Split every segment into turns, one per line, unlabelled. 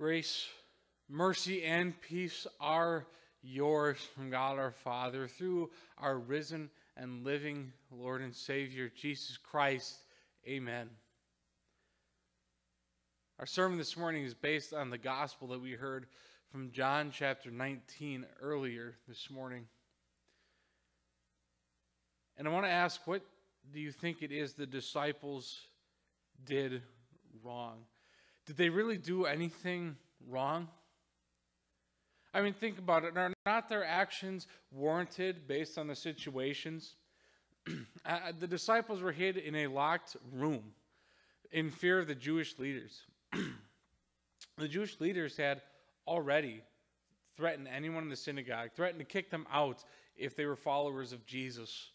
Grace, mercy, and peace are yours from God our Father through our risen and living Lord and Savior, Jesus Christ. Amen. Our sermon this morning is based on the gospel that we heard from John chapter 19 earlier this morning. And I want to ask, what do you think it is the disciples did wrong? Did they really do anything wrong? I mean, think about it. Are not their actions warranted based on the situations? uh, the disciples were hid in a locked room in fear of the Jewish leaders. the Jewish leaders had already threatened anyone in the synagogue, threatened to kick them out if they were followers of Jesus.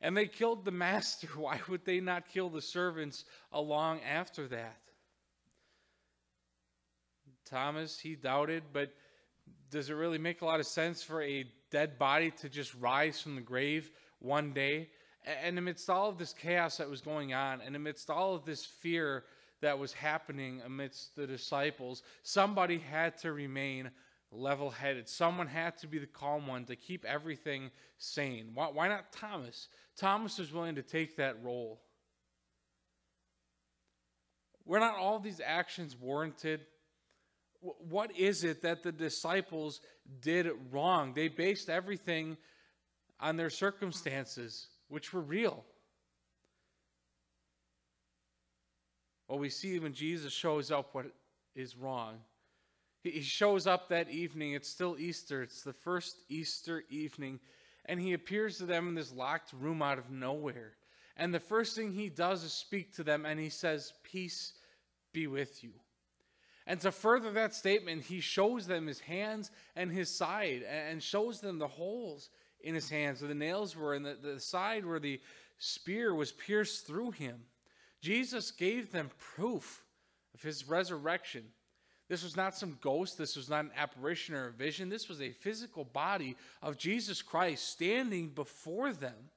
And they killed the master. Why would they not kill the servants along after that? Thomas, he doubted, but does it really make a lot of sense for a dead body to just rise from the grave one day? And amidst all of this chaos that was going on, and amidst all of this fear that was happening amidst the disciples, somebody had to remain level headed. Someone had to be the calm one to keep everything sane. Why, why not Thomas? Thomas was willing to take that role. Were not all these actions warranted? What is it that the disciples did wrong? They based everything on their circumstances, which were real. Well, we see when Jesus shows up what is wrong. He shows up that evening. It's still Easter. It's the first Easter evening. And he appears to them in this locked room out of nowhere. And the first thing he does is speak to them and he says, Peace be with you. And to further that statement, he shows them his hands and his side and shows them the holes in his hands where the nails were and the, the side where the spear was pierced through him. Jesus gave them proof of his resurrection. This was not some ghost. This was not an apparition or a vision. This was a physical body of Jesus Christ standing before them.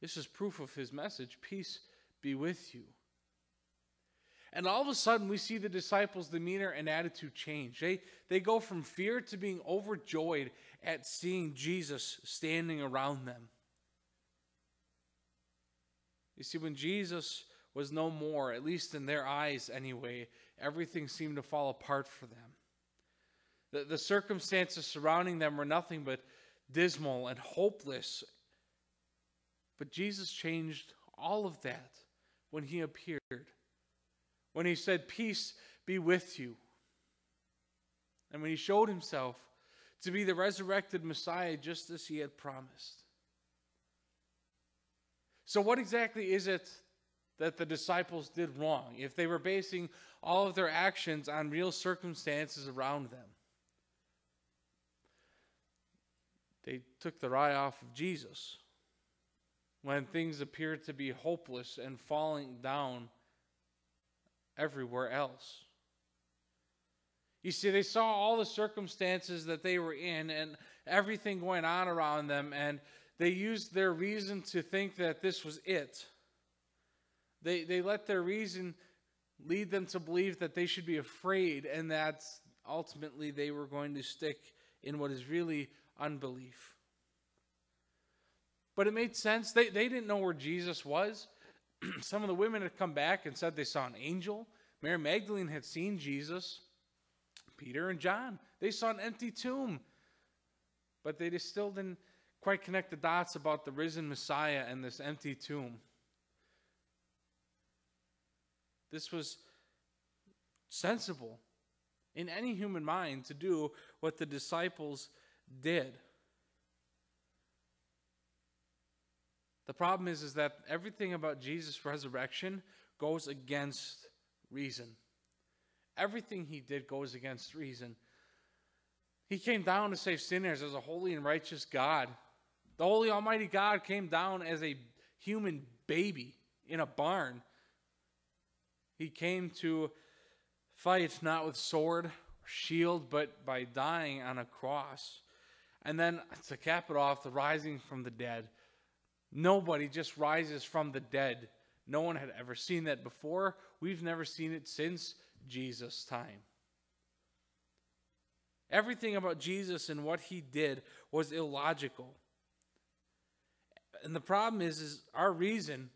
This is proof of his message Peace be with you. And all of a sudden, we see the disciples' demeanor and attitude change. They, they go from fear to being overjoyed at seeing Jesus standing around them. You see, when Jesus was no more, at least in their eyes anyway, everything seemed to fall apart for them. The, the circumstances surrounding them were nothing but dismal and hopeless. But Jesus changed all of that when he appeared when he said, Peace be with you. And when he showed himself to be the resurrected Messiah just as he had promised. So, what exactly is it that the disciples did wrong if they were basing all of their actions on real circumstances around them? They took their eye off of Jesus when things appeared to be hopeless and falling down everywhere else. You see, they saw all the circumstances that they were in and everything going on around them, and they used their reason to think that this was it. They, they let their reason lead them to believe that they should be afraid, and that ultimately they were going to stick in what is really unbelief. But it made sense. They, they didn't know where Jesus was. some of the women had come back and said they saw an angel. Mary Magdalene had seen Jesus. Peter and John, they saw an empty tomb. But they just still didn't quite connect the dots about the risen Messiah and this empty tomb. This was sensible in any human mind to do what the disciples did. The problem is, is that everything about Jesus' resurrection goes against reason. Everything he did goes against reason. He came down to save sinners as a holy and righteous God. The holy almighty God came down as a human baby in a barn. He came to fight not with sword or shield, but by dying on a cross. And then to cap it off, the rising from the dead. Nobody just rises from the dead. No one had ever seen that before. We've never seen it since Jesus' time. Everything about Jesus and what he did was illogical. And the problem is, is our reason,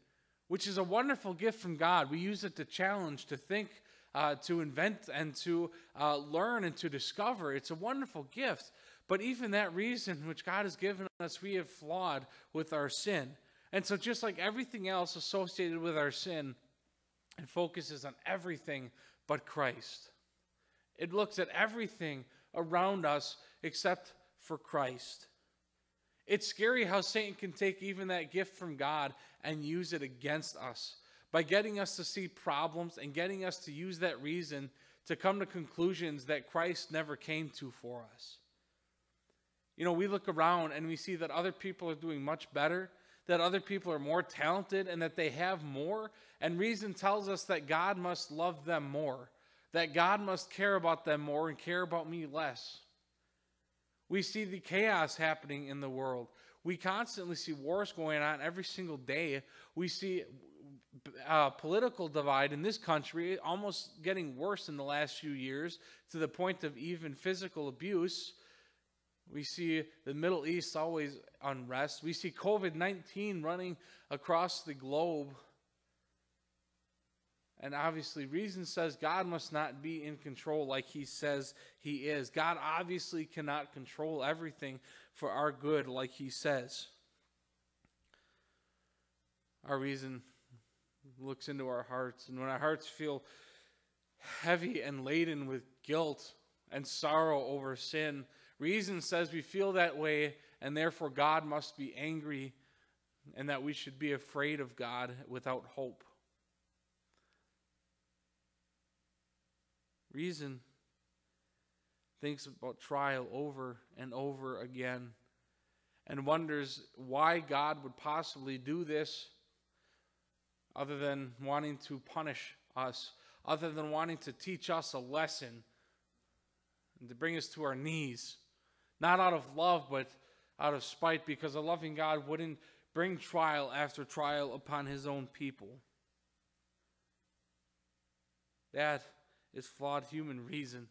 which is a wonderful gift from God, we use it to challenge, to think, uh, to invent, and to uh, learn and to discover. It's a wonderful gift. But even that reason which God has given us, we have flawed with our sin. And so, just like everything else associated with our sin, it focuses on everything but Christ. It looks at everything around us except for Christ. It's scary how Satan can take even that gift from God and use it against us by getting us to see problems and getting us to use that reason to come to conclusions that Christ never came to for us. You know, we look around and we see that other people are doing much better, that other people are more talented, and that they have more. And reason tells us that God must love them more, that God must care about them more and care about me less. We see the chaos happening in the world. We constantly see wars going on every single day. We see uh, political divide in this country almost getting worse in the last few years to the point of even physical abuse. We see the Middle East always unrest. We see COVID 19 running across the globe. And obviously, reason says God must not be in control like he says he is. God obviously cannot control everything for our good like he says. Our reason looks into our hearts, and when our hearts feel heavy and laden with guilt and sorrow over sin, Reason says we feel that way, and therefore God must be angry, and that we should be afraid of God without hope. Reason thinks about trial over and over again and wonders why God would possibly do this other than wanting to punish us, other than wanting to teach us a lesson and to bring us to our knees. Not out of love, but out of spite, because a loving God wouldn't bring trial after trial upon his own people. That is flawed human reason.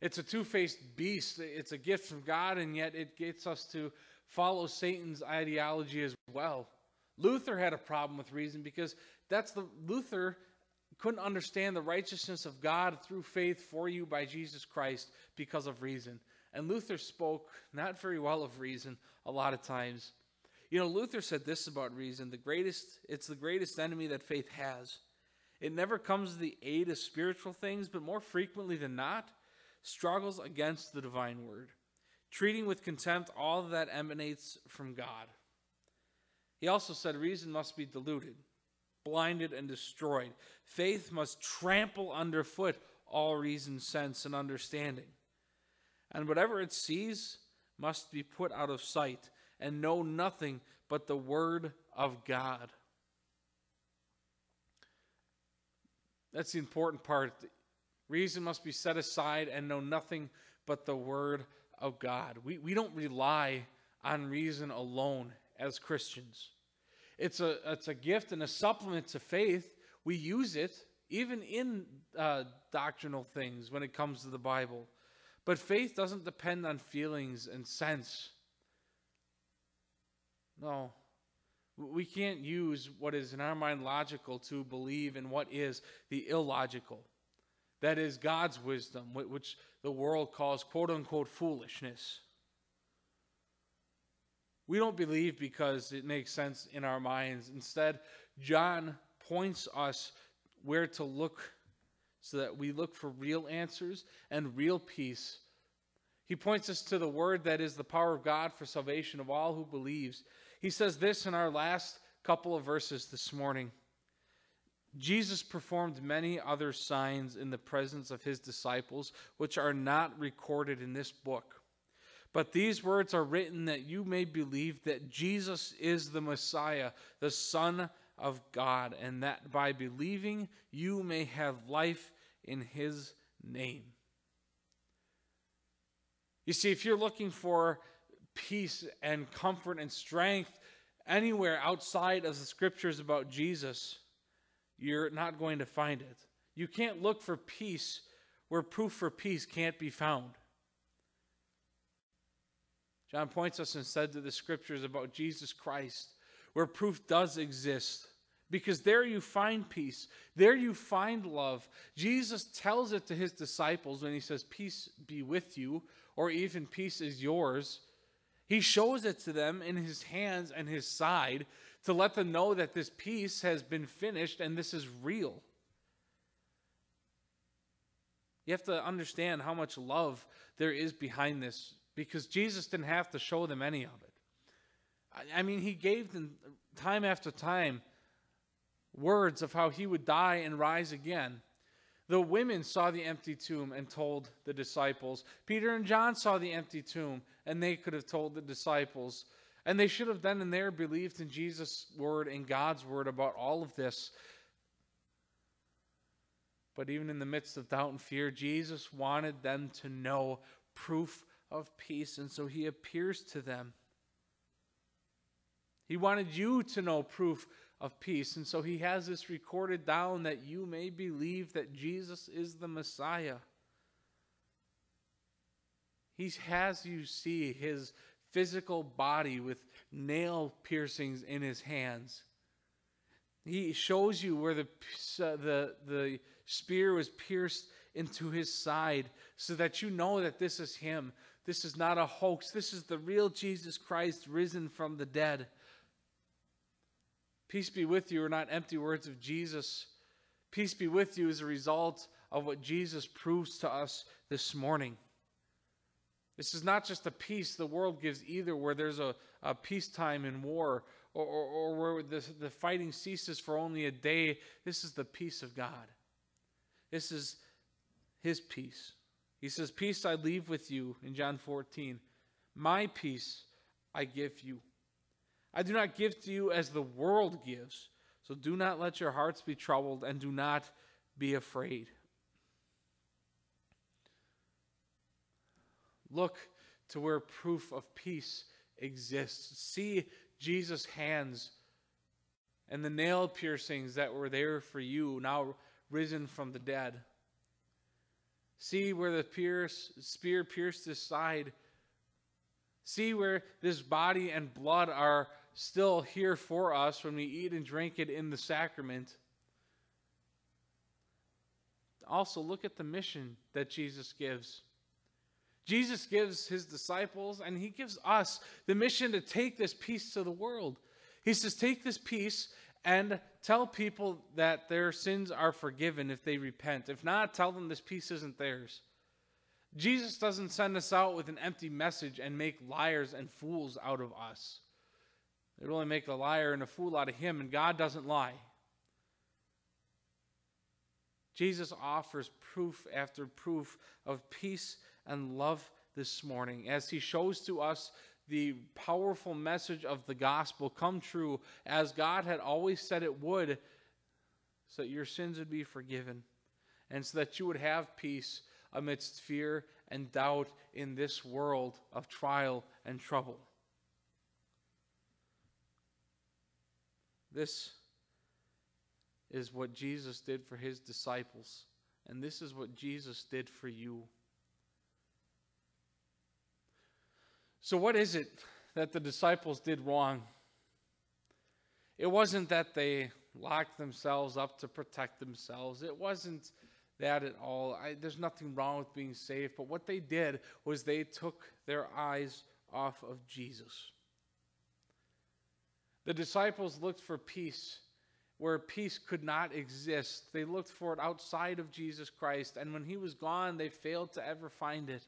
It's a two faced beast. It's a gift from God, and yet it gets us to follow Satan's ideology as well. Luther had a problem with reason because that's the Luther couldn't understand the righteousness of God through faith for you by Jesus Christ because of reason. And Luther spoke not very well of reason a lot of times. You know, Luther said this about reason the greatest, it's the greatest enemy that faith has. It never comes to the aid of spiritual things, but more frequently than not, struggles against the divine word, treating with contempt all that emanates from God. He also said reason must be diluted, blinded, and destroyed. Faith must trample underfoot all reason, sense, and understanding and whatever it sees must be put out of sight and know nothing but the Word of God. That's the important part. Reason must be set aside and know nothing but the Word of God. We, we don't rely on reason alone as Christians. It's a, it's a gift and a supplement to faith. We use it even in uh, doctrinal things when it comes to the Bible. But faith doesn't depend on feelings and sense. No. We can't use what is in our mind logical to believe in what is the illogical. That is God's wisdom, which the world calls quote unquote foolishness. We don't believe because it makes sense in our minds. Instead, John points us where to look so that we look for real answers and real peace. He points us to the word that is the power of God for salvation of all who believes. He says this in our last couple of verses this morning. Jesus performed many other signs in the presence of his disciples, which are not recorded in this book. But these words are written that you may believe that Jesus is the Messiah, the Son of God, and that by believing you may have life in his name. You see, if you're looking for peace and comfort and strength anywhere outside of the scriptures about Jesus, you're not going to find it. You can't look for peace where proof for peace can't be found. John points us instead to the scriptures about Jesus Christ, where proof does exist. Because there you find peace. There you find love. Jesus tells it to his disciples when he says, Peace be with you, or even peace is yours. He shows it to them in his hands and his side to let them know that this peace has been finished and this is real. You have to understand how much love there is behind this because Jesus didn't have to show them any of it. I mean, he gave them time after time words of how he would die and rise again. The women saw the empty tomb and told the disciples. Peter and John saw the empty tomb and they could have told the disciples. And they should have then and there believed in Jesus' word and God's word about all of this. But even in the midst of doubt and fear, Jesus wanted them to know proof of peace, and so he appears to them. He wanted you to know proof of peace, and so he has this recorded down that you may believe that Jesus is the Messiah. He has you see his physical body with nail piercings in his hands. He shows you where the, uh, the, the spear was pierced into his side so that you know that this is him. This is not a hoax. This is the real Jesus Christ risen from the dead. Peace be with you are not empty words of Jesus. Peace be with you is a result of what Jesus proves to us this morning. This is not just a peace the world gives either, where there's a, a peacetime in war or, or, or where the, the fighting ceases for only a day. This is the peace of God. This is his peace. He says, Peace I leave with you in John 14. My peace I give you. I do not give to you as the world gives. So do not let your hearts be troubled and do not be afraid. Look to where proof of peace exists. See Jesus' hands and the nail piercings that were there for you, now risen from the dead. See where the pierce, spear pierced his side. See where this body and blood are still here for us when we eat and drink it in the sacrament. Also, look at the mission that Jesus gives. Jesus gives his disciples and he gives us the mission to take this peace to the world. He says, Take this peace and tell people that their sins are forgiven if they repent. If not, tell them this peace isn't theirs. Jesus doesn't send us out with an empty message and make liars and fools out of us. Would only make a liar and a fool out of him, and God doesn't lie. Jesus offers proof after proof of peace and love this morning as he shows to us the powerful message of the gospel come true as God had always said it would, so that your sins would be forgiven and so that you would have peace amidst fear and doubt in this world of trial and trouble. This is what Jesus did for his disciples, and this is what Jesus did for you. So, what is it that the disciples did wrong? It wasn't that they locked themselves up to protect themselves. It wasn't that at all. I, there's nothing wrong with being safe. But what they did was they took their eyes off of Jesus. The disciples looked for peace where peace could not exist. They looked for it outside of Jesus Christ. And when he was gone, they failed to ever find it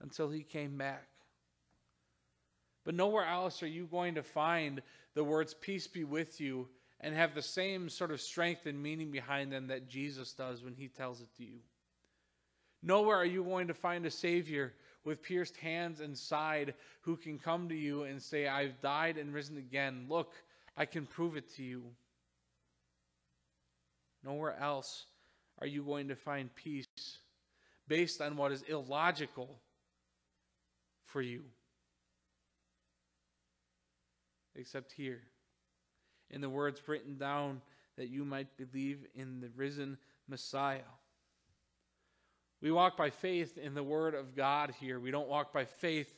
until he came back. But nowhere else are you going to find the words, Peace be with you, and have the same sort of strength and meaning behind them that Jesus does when he tells it to you. Nowhere are you going to find a Savior with pierced hands and side who can come to you and say, I've died and risen again. Look, I can prove it to you. Nowhere else are you going to find peace based on what is illogical for you except here. In the words written down, that you might believe in the risen Messiah. We walk by faith in the Word of God here. We don't walk by faith,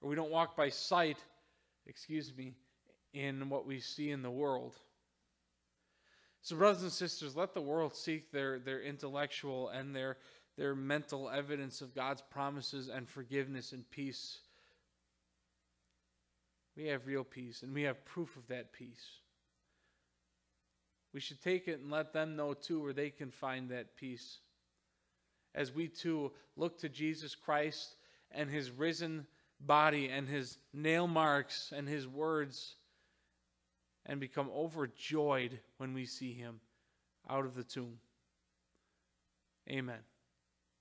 or we don't walk by sight, excuse me, in what we see in the world. So, brothers and sisters, let the world seek their, their intellectual and their, their mental evidence of God's promises and forgiveness and peace. We have real peace, and we have proof of that peace. We should take it and let them know too where they can find that peace. As we too look to Jesus Christ and his risen body and his nail marks and his words and become overjoyed when we see him out of the tomb. Amen.